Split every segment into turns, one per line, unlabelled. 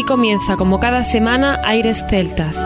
Aquí comienza, como cada semana, Aires Celtas.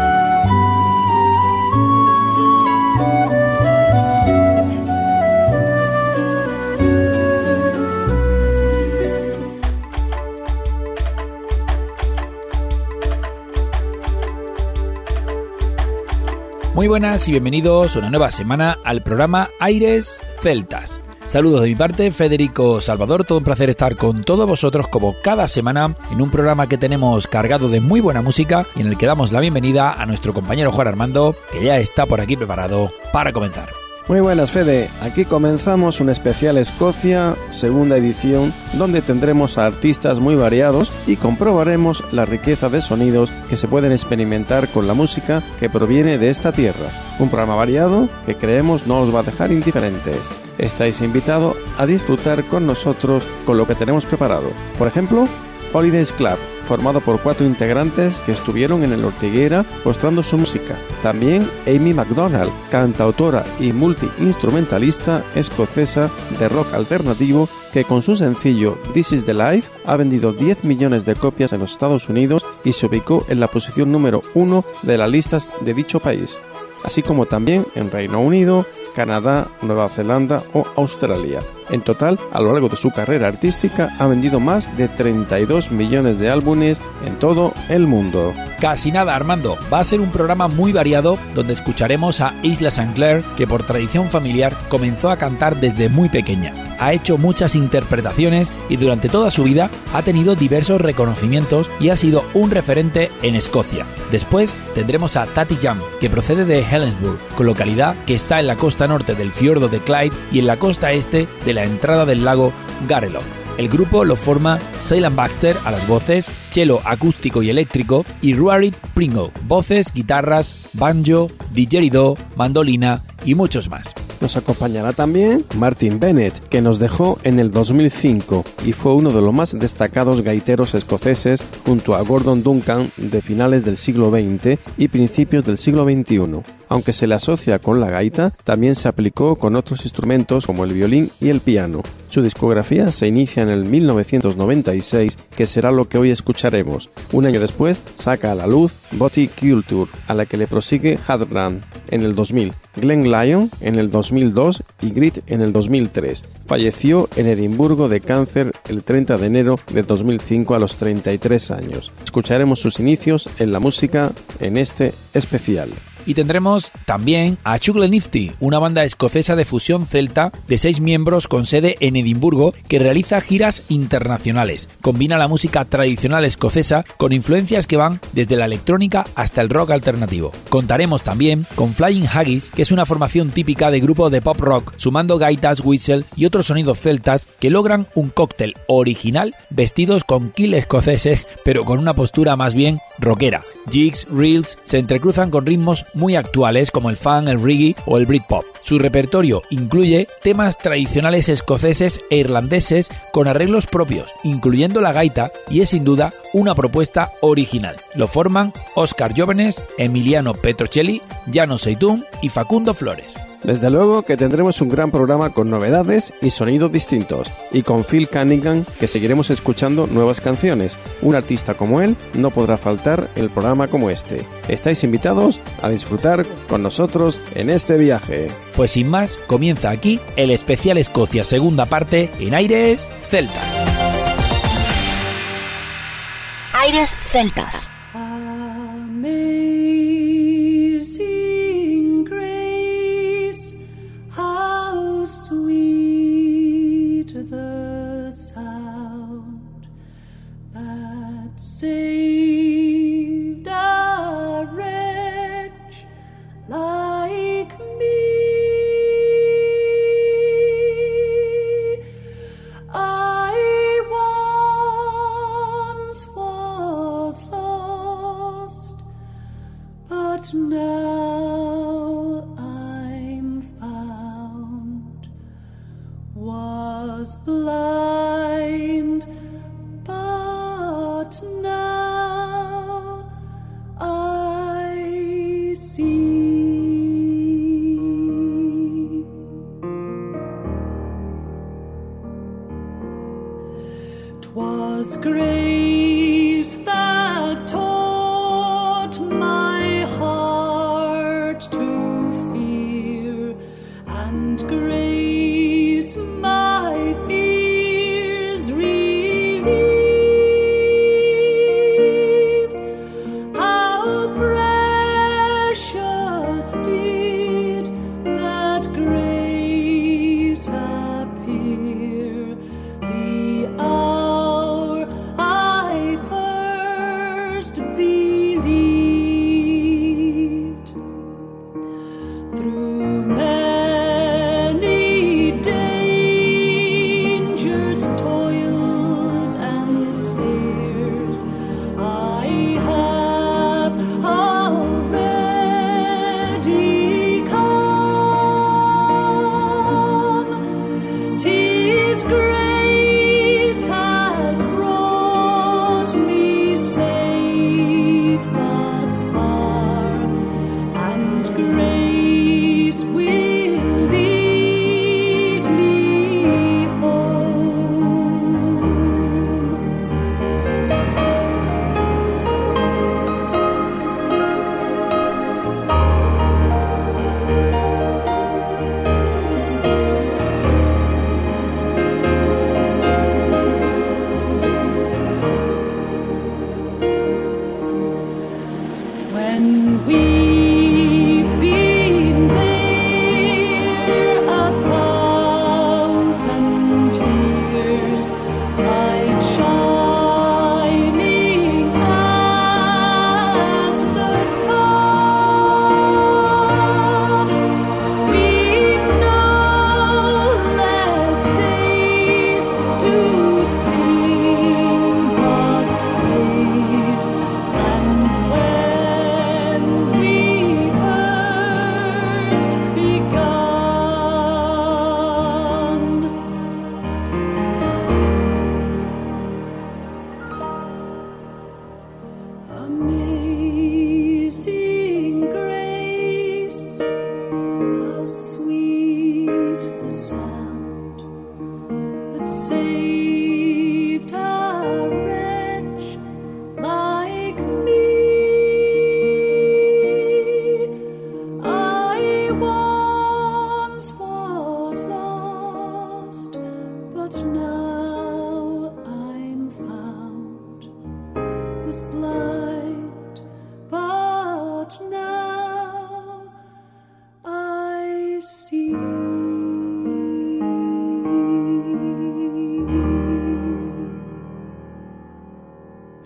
Muy buenas y bienvenidos una nueva semana al programa Aires Celtas. Saludos de mi parte, Federico Salvador, todo un placer estar con todos vosotros como cada semana en un programa que tenemos cargado de muy buena música y en el que damos la bienvenida a nuestro compañero Juan Armando, que ya está por aquí preparado para comenzar.
Muy buenas Fede, aquí comenzamos un especial Escocia, segunda edición, donde tendremos a artistas muy variados y comprobaremos la riqueza de sonidos que se pueden experimentar con la música que proviene de esta tierra. Un programa variado que creemos no os va a dejar indiferentes. Estáis invitados a disfrutar con nosotros con lo que tenemos preparado. Por ejemplo, Holidays Club, formado por cuatro integrantes que estuvieron en el Ortiguera mostrando su música. También Amy MacDonald, cantautora y multiinstrumentalista escocesa de rock alternativo que con su sencillo This is the Life ha vendido 10 millones de copias en los Estados Unidos y se ubicó en la posición número uno de las listas de dicho país, así como también en Reino Unido, Canadá, Nueva Zelanda o Australia. En total, a lo largo de su carrera artística, ha vendido más de 32 millones de álbumes en todo el mundo.
Casi nada, Armando. Va a ser un programa muy variado donde escucharemos a Isla St. Clair, que por tradición familiar comenzó a cantar desde muy pequeña. Ha hecho muchas interpretaciones y durante toda su vida ha tenido diversos reconocimientos y ha sido un referente en Escocia. Después tendremos a Tati Jam, que procede de Helensburgh, localidad que está en la costa norte del fiordo de Clyde y en la costa este de la entrada del lago Gareloch. El grupo lo forma Ceylan Baxter a las voces, cello acústico y eléctrico y Ruarit Pringle, voces, guitarras, banjo, didgeridoo, mandolina y muchos más.
Nos acompañará también Martin Bennett, que nos dejó en el 2005 y fue uno de los más destacados gaiteros escoceses junto a Gordon Duncan de finales del siglo XX y principios del siglo XXI. Aunque se le asocia con la gaita, también se aplicó con otros instrumentos como el violín y el piano. Su discografía se inicia en el 1996, que será lo que hoy escucharemos. Un año después saca a la luz Body Culture, a la que le prosigue Hadran en el 2000, Glenn Lyon en el 2002 y Grit en el 2003. Falleció en Edimburgo de cáncer el 30 de enero de 2005 a los 33 años. Escucharemos sus inicios en la música en este especial.
Y tendremos también a Chugle Nifty, una banda escocesa de fusión celta de seis miembros con sede en Edimburgo que realiza giras internacionales. Combina la música tradicional escocesa con influencias que van desde la electrónica hasta el rock alternativo. Contaremos también con Flying Haggis, que es una formación típica de grupo de pop rock, sumando gaitas, whistle y otros sonidos celtas que logran un cóctel original vestidos con kill escoceses, pero con una postura más bien rockera. Jigs, reels se entrecruzan con ritmos muy actuales como el funk, el reggae o el Britpop. Su repertorio incluye temas tradicionales escoceses e irlandeses con arreglos propios, incluyendo la gaita, y es sin duda una propuesta original. Lo forman Oscar Jóvenes, Emiliano Petrocelli, Llano Seitún y Facundo Flores.
Desde luego que tendremos un gran programa con novedades y sonidos distintos, y con Phil Cunningham que seguiremos escuchando nuevas canciones. Un artista como él no podrá faltar el programa como este. Estáis invitados a disfrutar con nosotros en este viaje.
Pues sin más, comienza aquí el especial Escocia segunda parte en Aires Celtas.
Aires Celtas.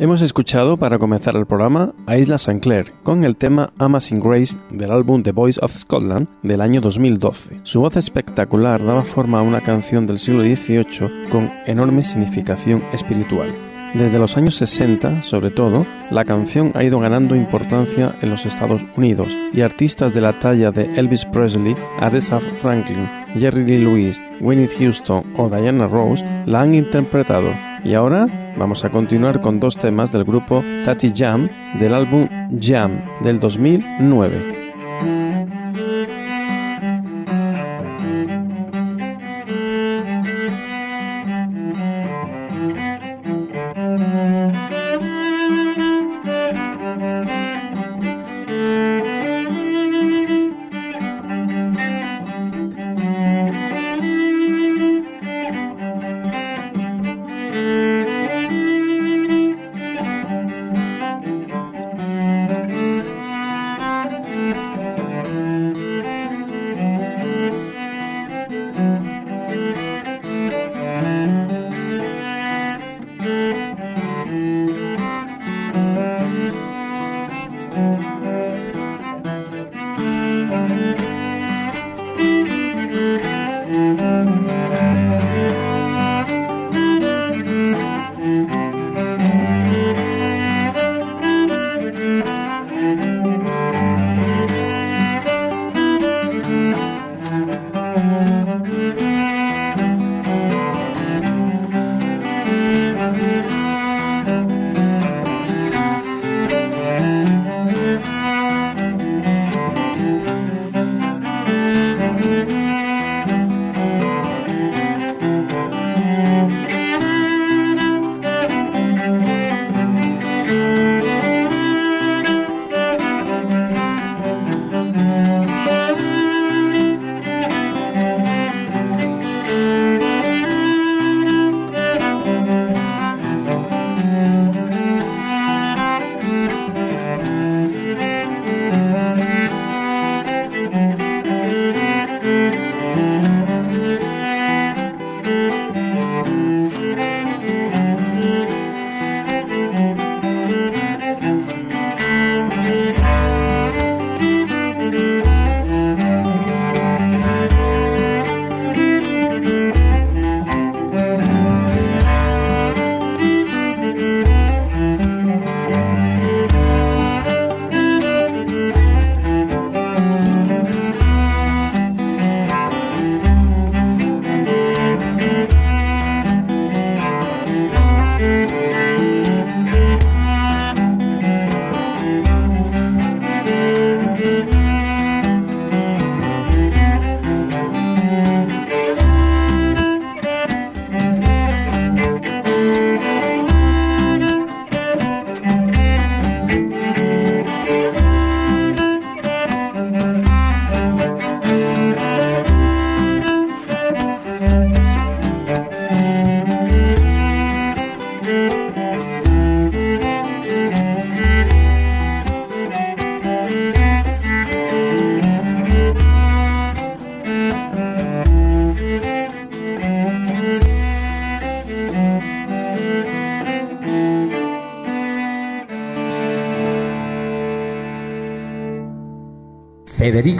Hemos escuchado para comenzar el programa a Isla St. Clair con el tema Amazing Grace del álbum The Voice of Scotland del año 2012. Su voz espectacular daba forma a una canción del siglo XVIII con enorme significación espiritual. Desde los años 60, sobre todo, la canción ha ido ganando importancia en los Estados Unidos y artistas de la talla de Elvis Presley, Aretha Franklin, Jerry Lee Lewis, Winnie Houston o Diana Rose la han interpretado. Y ahora vamos a continuar con dos temas del grupo Tati Jam del álbum Jam del 2009.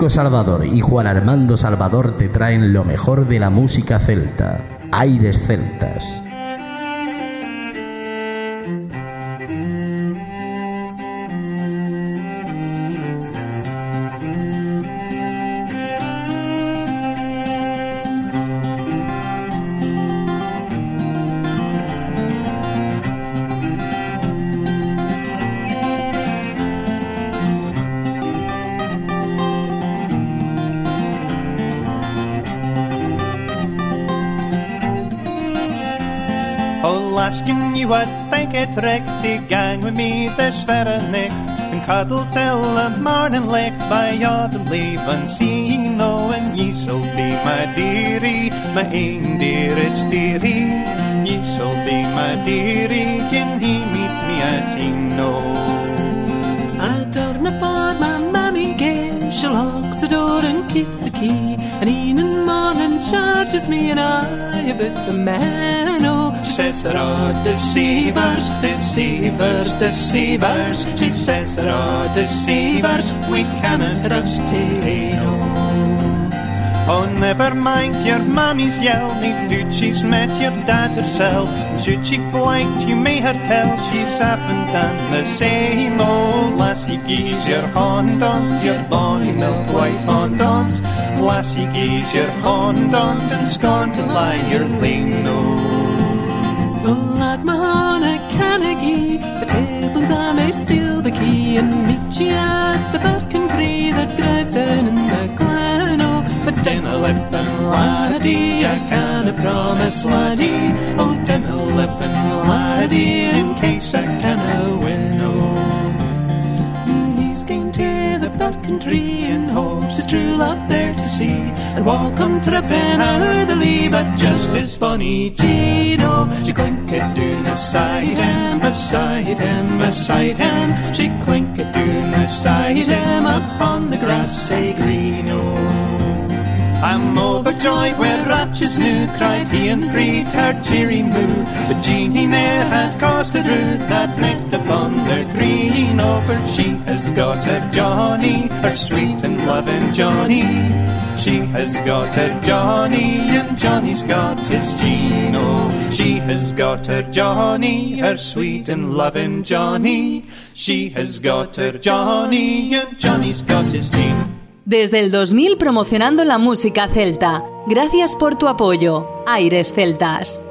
Salvador y Juan Armando Salvador te traen lo mejor de la música celta, Aires Celtas.
It to gang with me this verre night and cuddle till the morning licht by your the leave and see knowing ye shall be my dearie, my ain dearest dearie. Ye shall be my dearie, can he meet me at Tino?
I'll turn upon my mammy gay, she locks the door and keeps the key, and in the morning charges me and I a bit the man. Oh, says there are deceivers, deceivers, deceivers. She says there are deceivers, we cannot trust Tino.
Oh, never mind your mammy's yell, dude, she's met your. And should she blight, you may her tell she's often done the same. Oh, lassie geese your hondont, your bonny milk white hondont. Lassie geese your hondont, and scorn to lie your lean
Oh, Unlike Mahana Carnegie, the tables are made steal the key, and meet you at the Barkin Tree that Dresden in the glen. Oh, But Denelip and Laddie, I can't promise Laddie. Oh, Denelip and Laddie, in case I can't win. Oh rocking tree, and hopes his true love there to see. And on to the pen, I heard the lee, but just as funny, Tino. She clinked it doon beside him, beside him, beside him. She clinked it doon beside him, up on the grass, say green, oh.
I'm overjoyed with raptures new, cried he and breathed her cheery moo. But Jeanie ne'er had caused a root that necked upon the green over. She has got her Johnny, her sweet and loving Johnny. She has got her Johnny, and Johnny's got his Gino. She has got her Johnny, her sweet and loving Johnny. She has got her Johnny, and Johnny's got his Gino.
Desde el 2000 promocionando la música celta. Gracias por tu apoyo. Aires Celtas.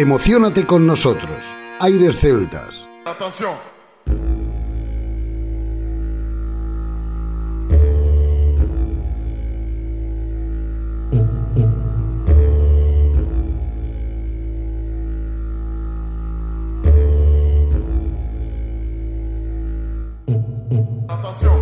Emocionate con nosotros. Aires Celtas.
Atención. Atención.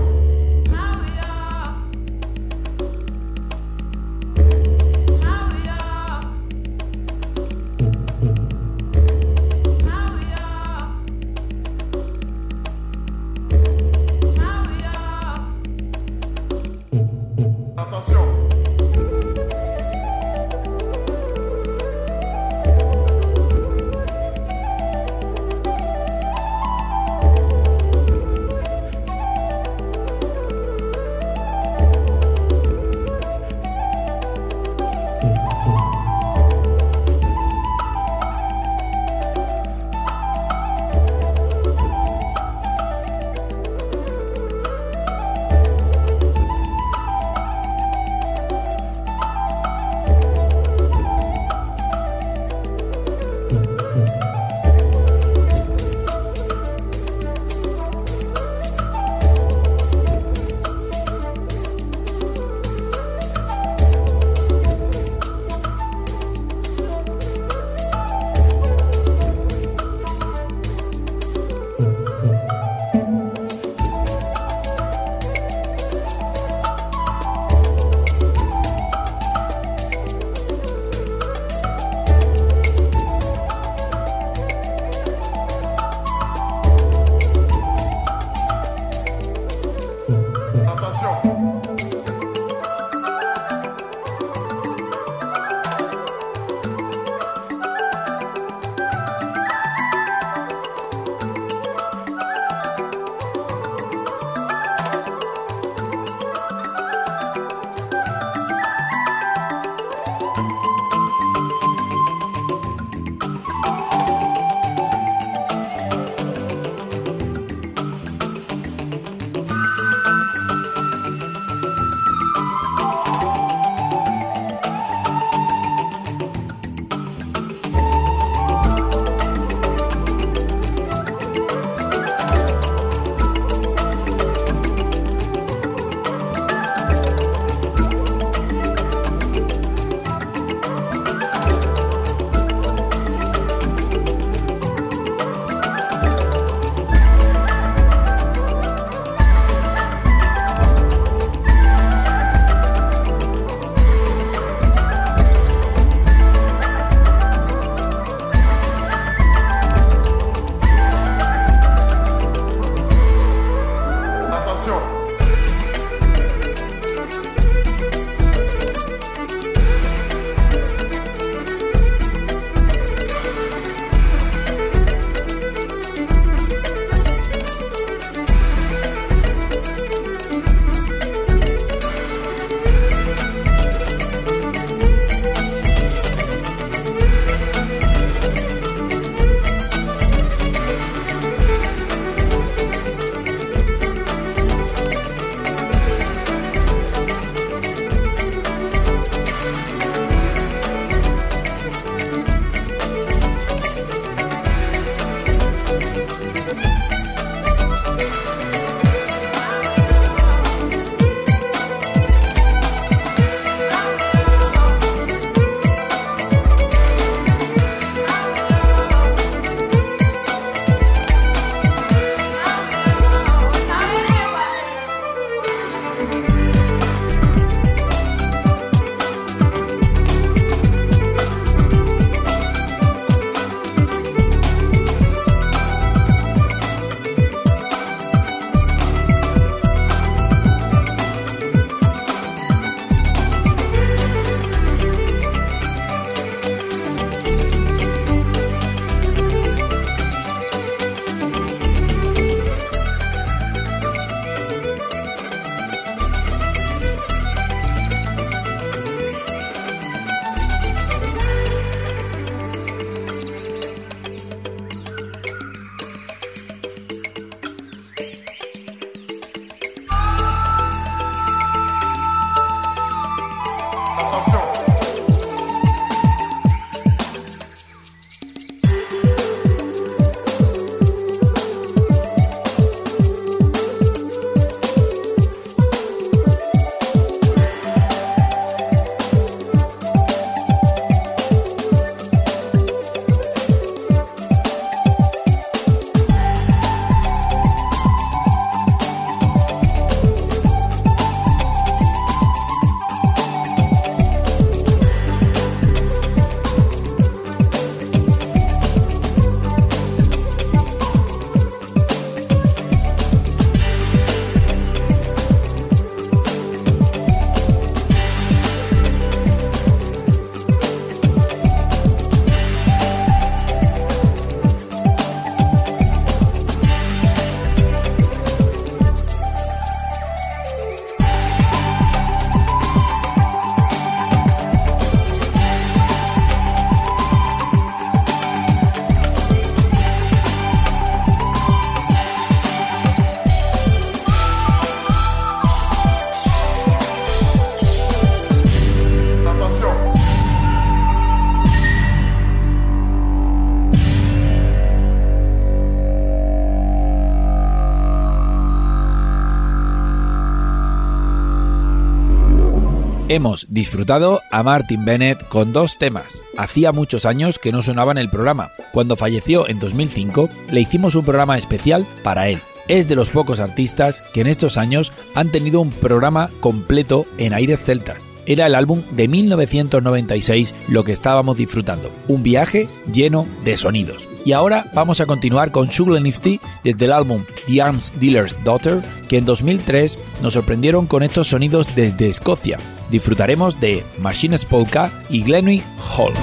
Hemos disfrutado a Martin Bennett con dos temas. Hacía muchos años que no sonaba en el programa. Cuando falleció en 2005, le hicimos un programa especial para él. Es de los pocos artistas que en estos años han tenido un programa completo en aires celtas. Era el álbum de 1996 lo que estábamos disfrutando. Un viaje lleno de sonidos. Y ahora vamos a continuar con Sugar Nifty desde el álbum The Arms Dealer's Daughter, que en 2003 nos sorprendieron con estos sonidos desde Escocia. Disfrutaremos de Machines Polka y Glenwick Hall.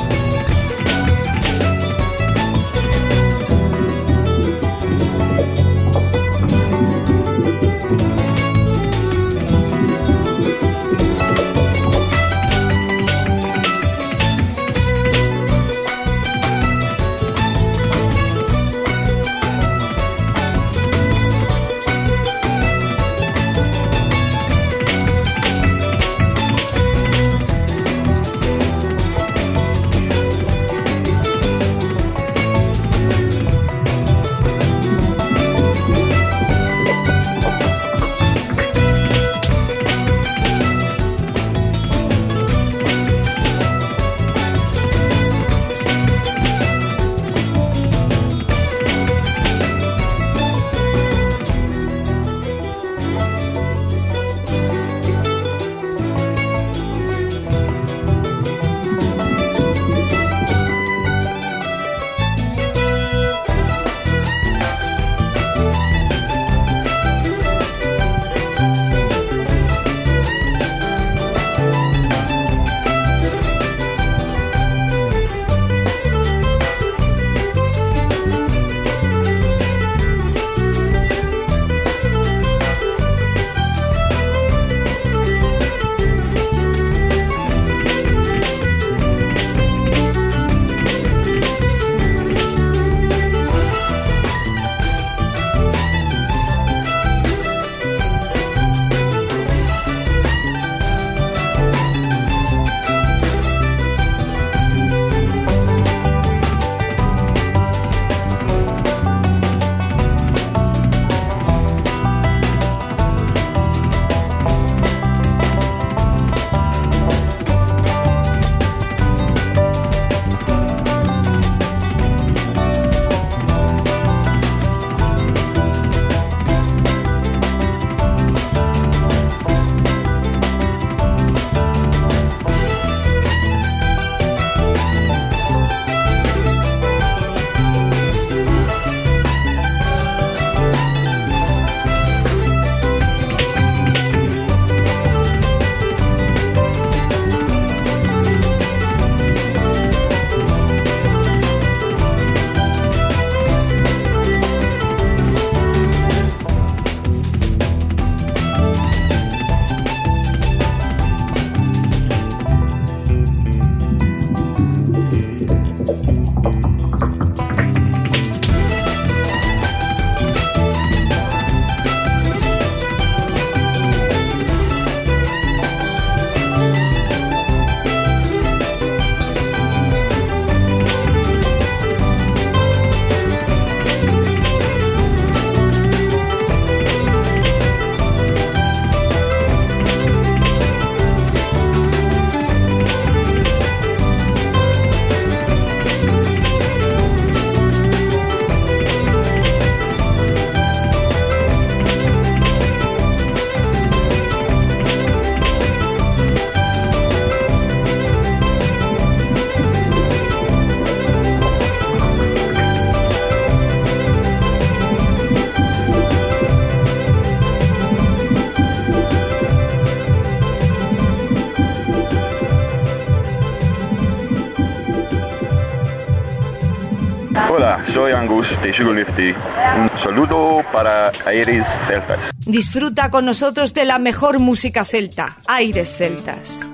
Un saludo para Aires Celtas.
Disfruta con nosotros de la mejor música celta, Aires Celtas.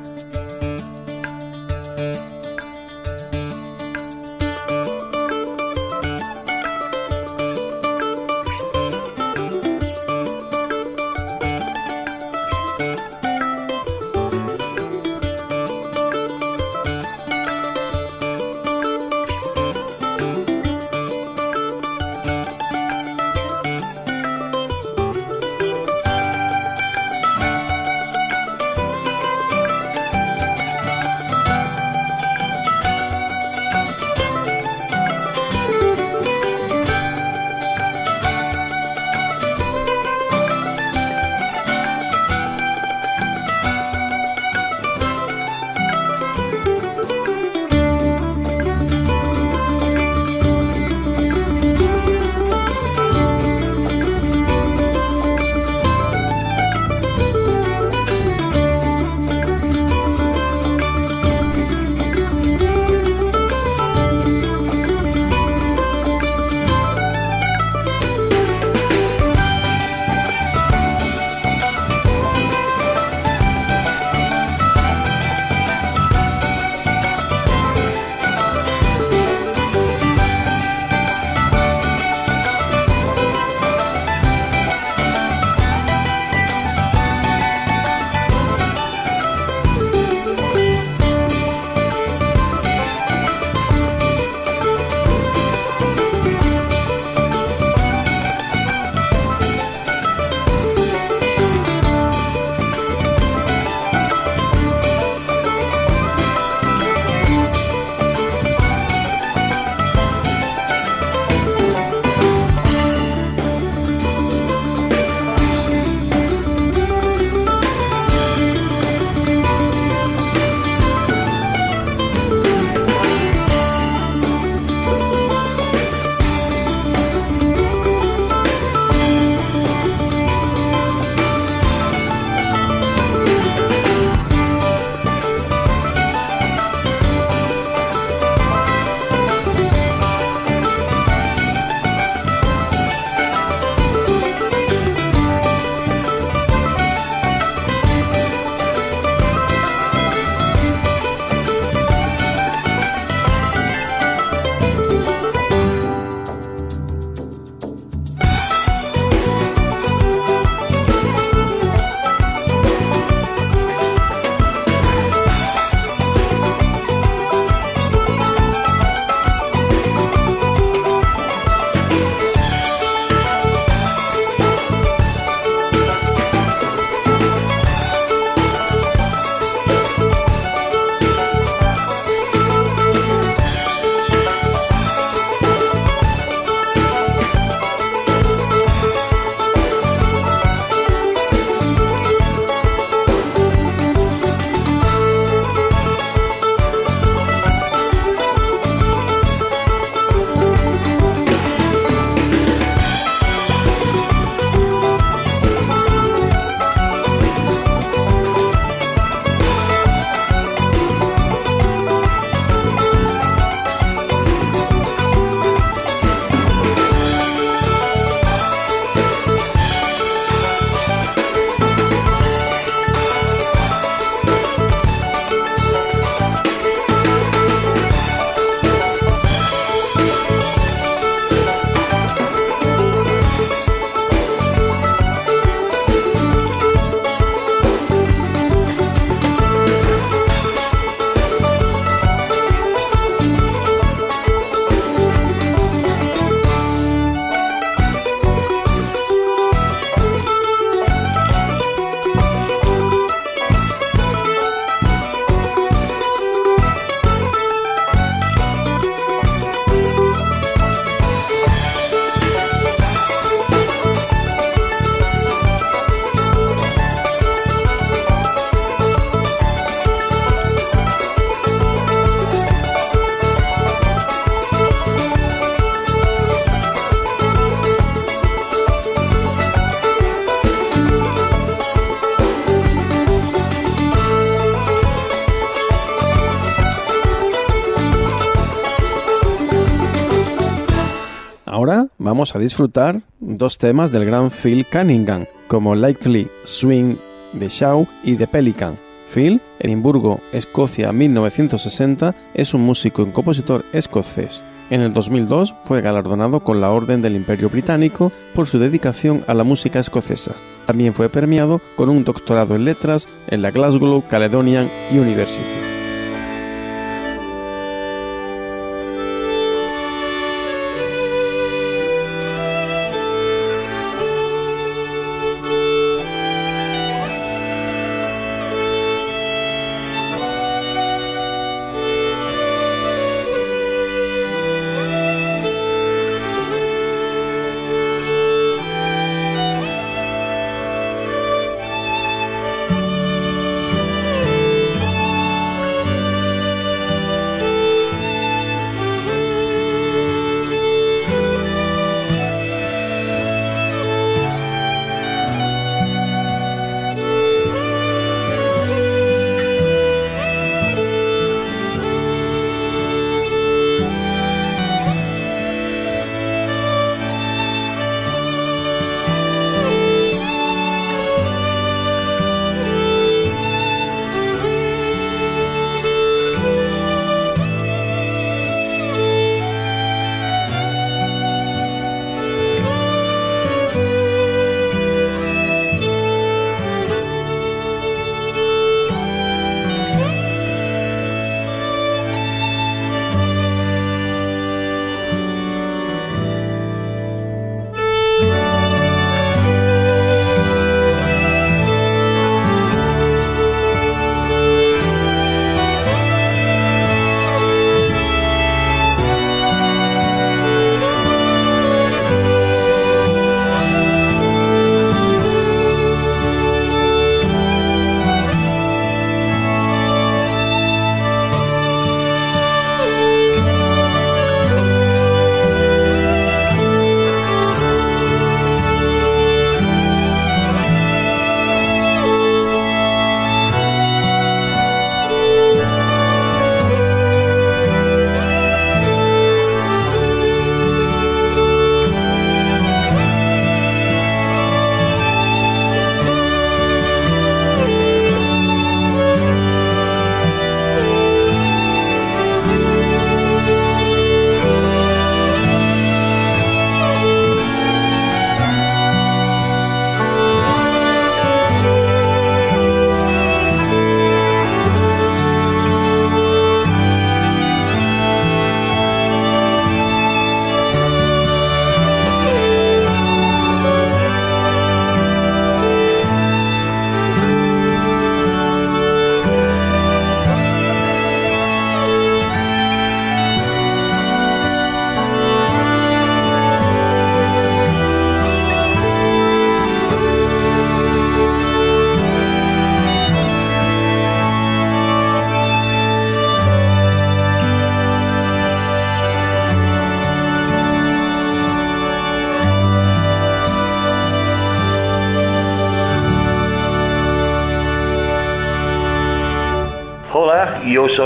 A disfrutar dos temas del gran Phil Cunningham, como Likely Swing de Shaw y The Pelican. Phil, Edimburgo, Escocia 1960, es un músico y compositor escocés. En el 2002 fue galardonado con la Orden del Imperio Británico por su dedicación a la música escocesa. También fue premiado con un doctorado en letras en la Glasgow Caledonian University.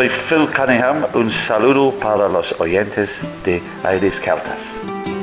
Soy Phil Cunningham. Un saludo para los oyentes de Aires Celtas.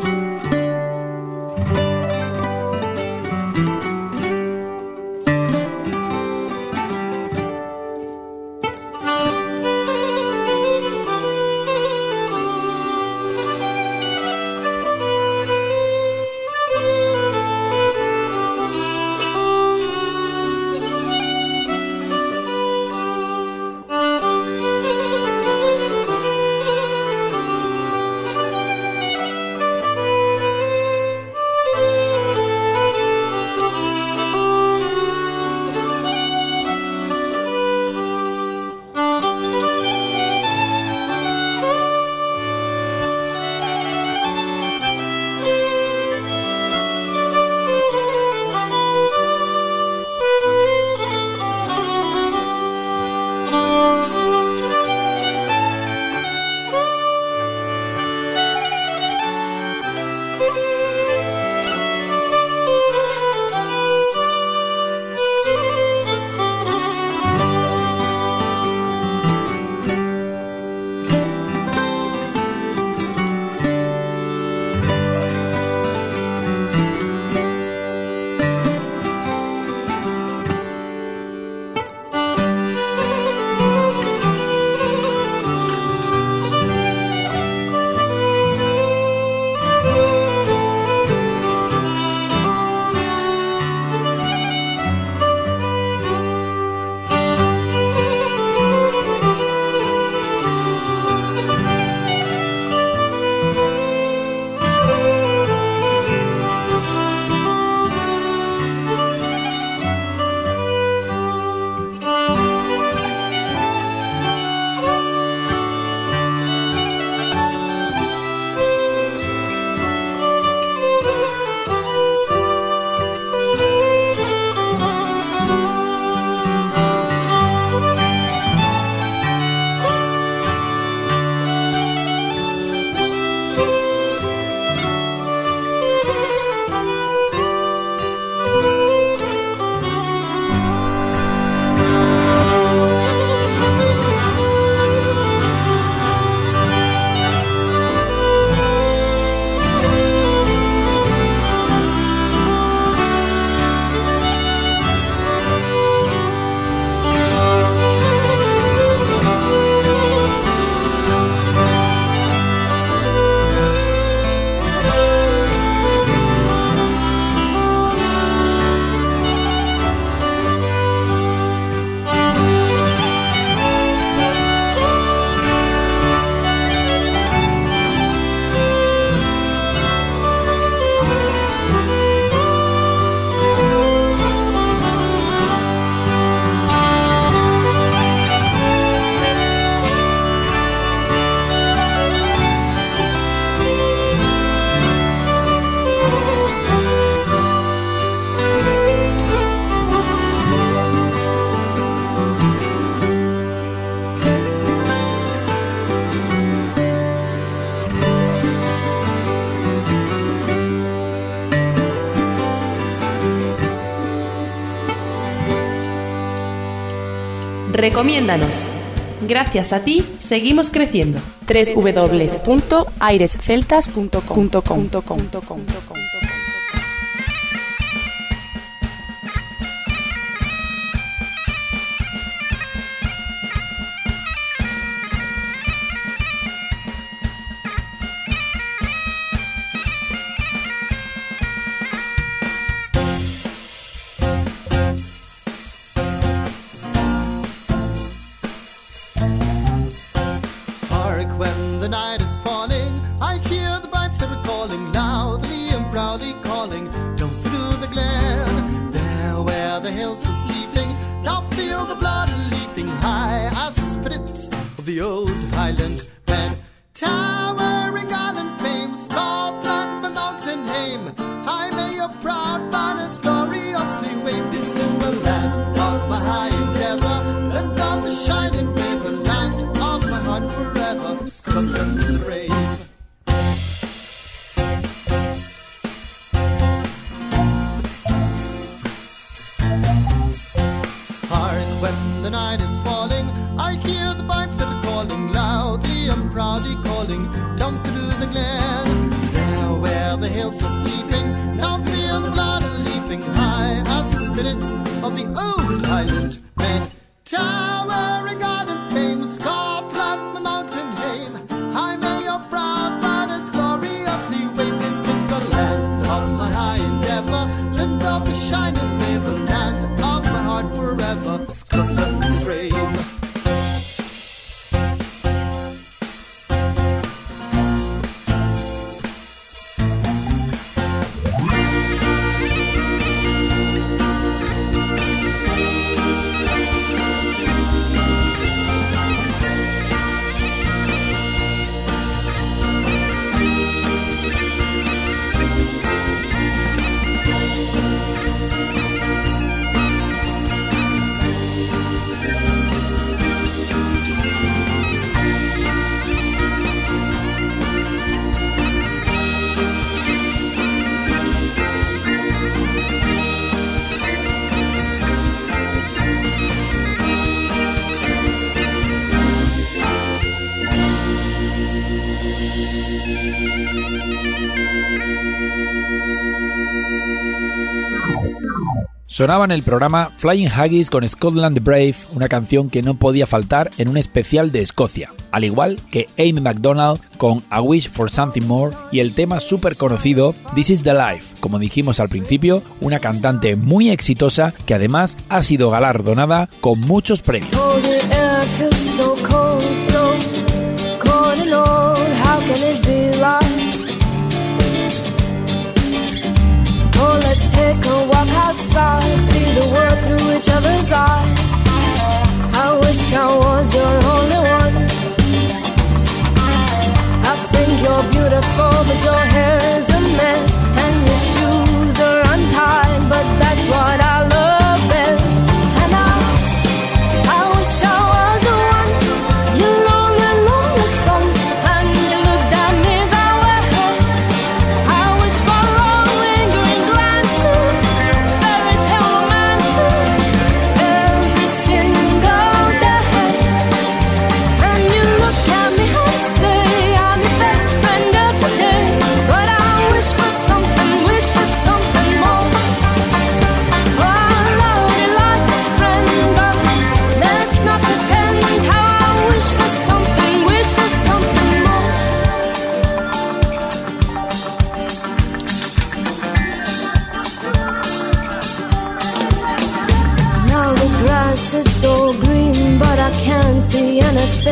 Recomiéndanos. Gracias a ti, seguimos creciendo.
www.airesceltas.com
the old
Sonaba en el programa Flying Haggis con Scotland Brave, una canción que no podía faltar en un especial de Escocia, al igual que Amy MacDonald con A Wish for Something More y el tema súper conocido This is the Life, como dijimos al principio, una cantante muy exitosa que además ha sido galardonada con muchos premios.
Let's take a walk outside, see the world through each other's eyes. I wish I was your only one. I think you're beautiful, but your hair is a mess, and your shoes are untied, but that's what I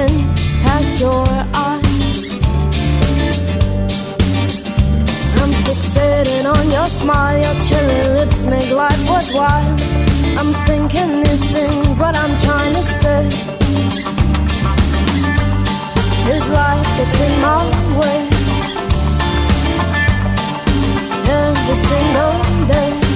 past your eyes. I'm fixated on your smile, your cherry lips make life worthwhile. I'm thinking these things, what I'm trying to say. This life gets in my way every single day.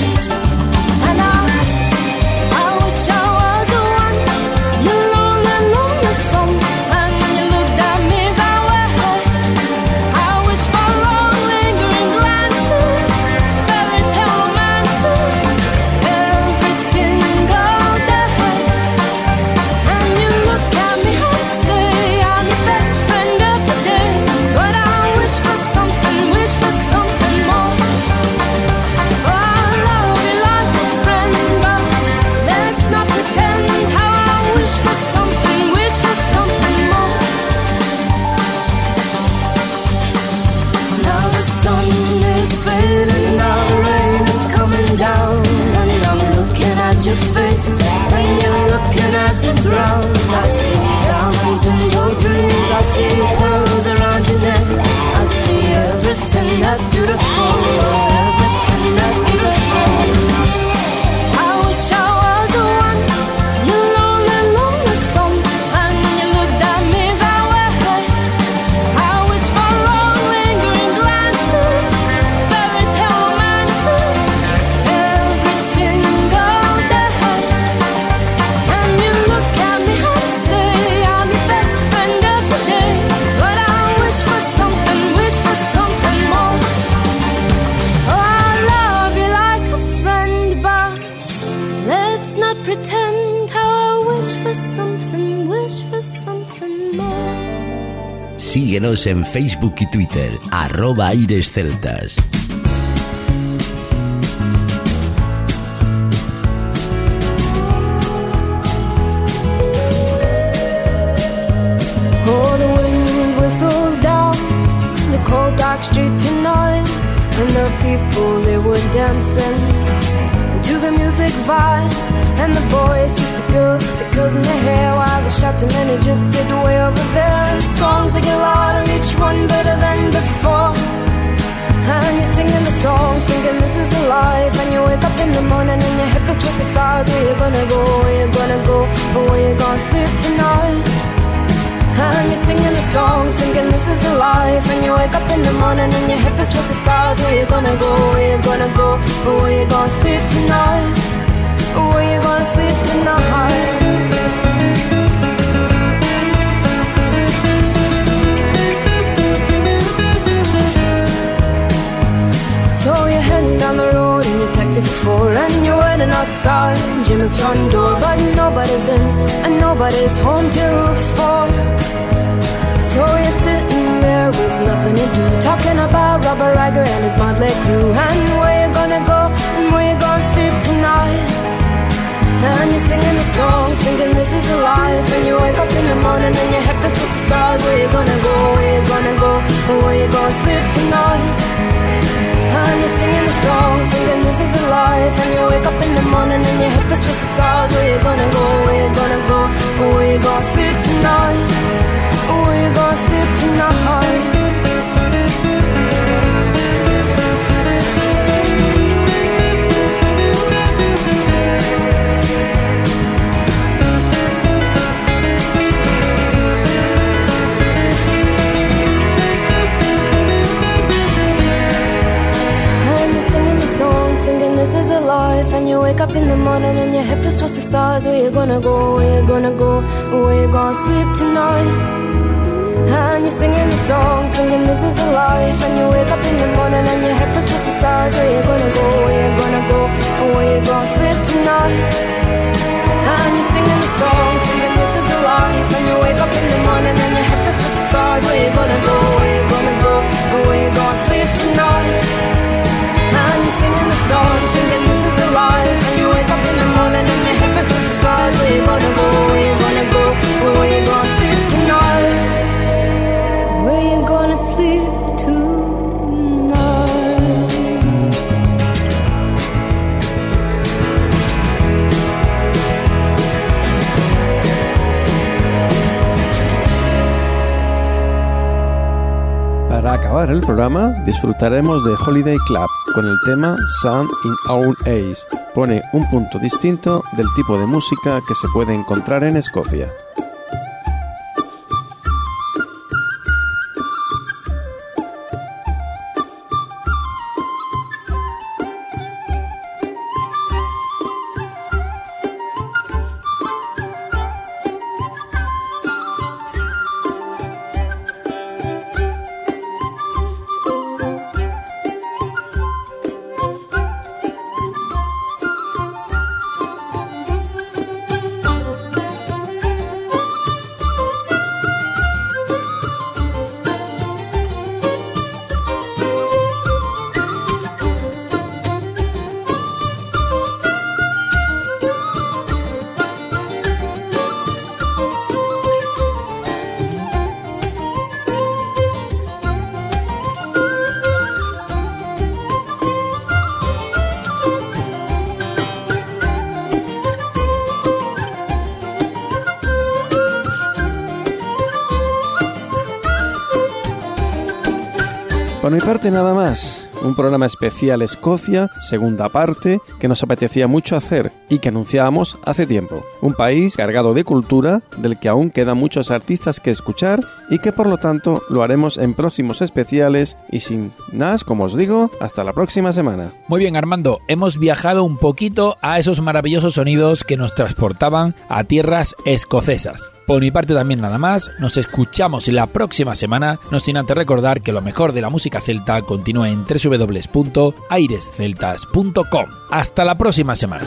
Síguenos en Facebook y Twitter, arroba Aires Celtas.
This is a life. And you wake up in the morning and your hip is twisted sides. Where you gonna go? Where you gonna go? Or where you gonna sleep tonight? Where you gonna sleep tonight? So you're down the road in your taxi for four And you're waiting outside Jimmy's front door But nobody's in and nobody's home till four nothing to do Talking about Robert Riger and his motley crew. And where you gonna go? And where you gonna sleep tonight? And you're singing the song, thinking this is a life. And you wake up in the morning and your head feels twisted stars. Where you gonna go, where you gonna go? Or where you gonna sleep tonight? And you're singing the song, thinking this is a life. And you wake up in the morning and your head feels twisted sides Where you gonna go, where gonna go? Where you gonna go? Where you gonna sleep tonight? And you're singing the songs, thinking this is a life. And you wake up in the morning and your head feels towards the stars. Where you gonna go? Where you gonna go? Where you gonna sleep tonight? And you're singing the songs, thinking this is a life. And you wake up in the morning and your head feels towards the stars. Where you gonna go?
Acabar el programa, disfrutaremos de Holiday Club con el tema Sun in Our Eyes. Pone un punto distinto del tipo de música que se puede encontrar en Escocia. Parte nada más, un programa especial Escocia, segunda parte, que nos apetecía mucho hacer y que anunciábamos hace tiempo. Un país cargado de cultura, del que aún quedan muchos artistas que escuchar y que por lo tanto lo haremos en próximos especiales y sin más, como os digo, hasta la próxima semana.
Muy bien Armando, hemos viajado un poquito a esos maravillosos sonidos que nos transportaban a tierras escocesas. Por mi parte también nada más, nos escuchamos la próxima semana, no sin antes recordar que lo mejor de la música celta continúa en www.airesceltas.com. Hasta la próxima semana.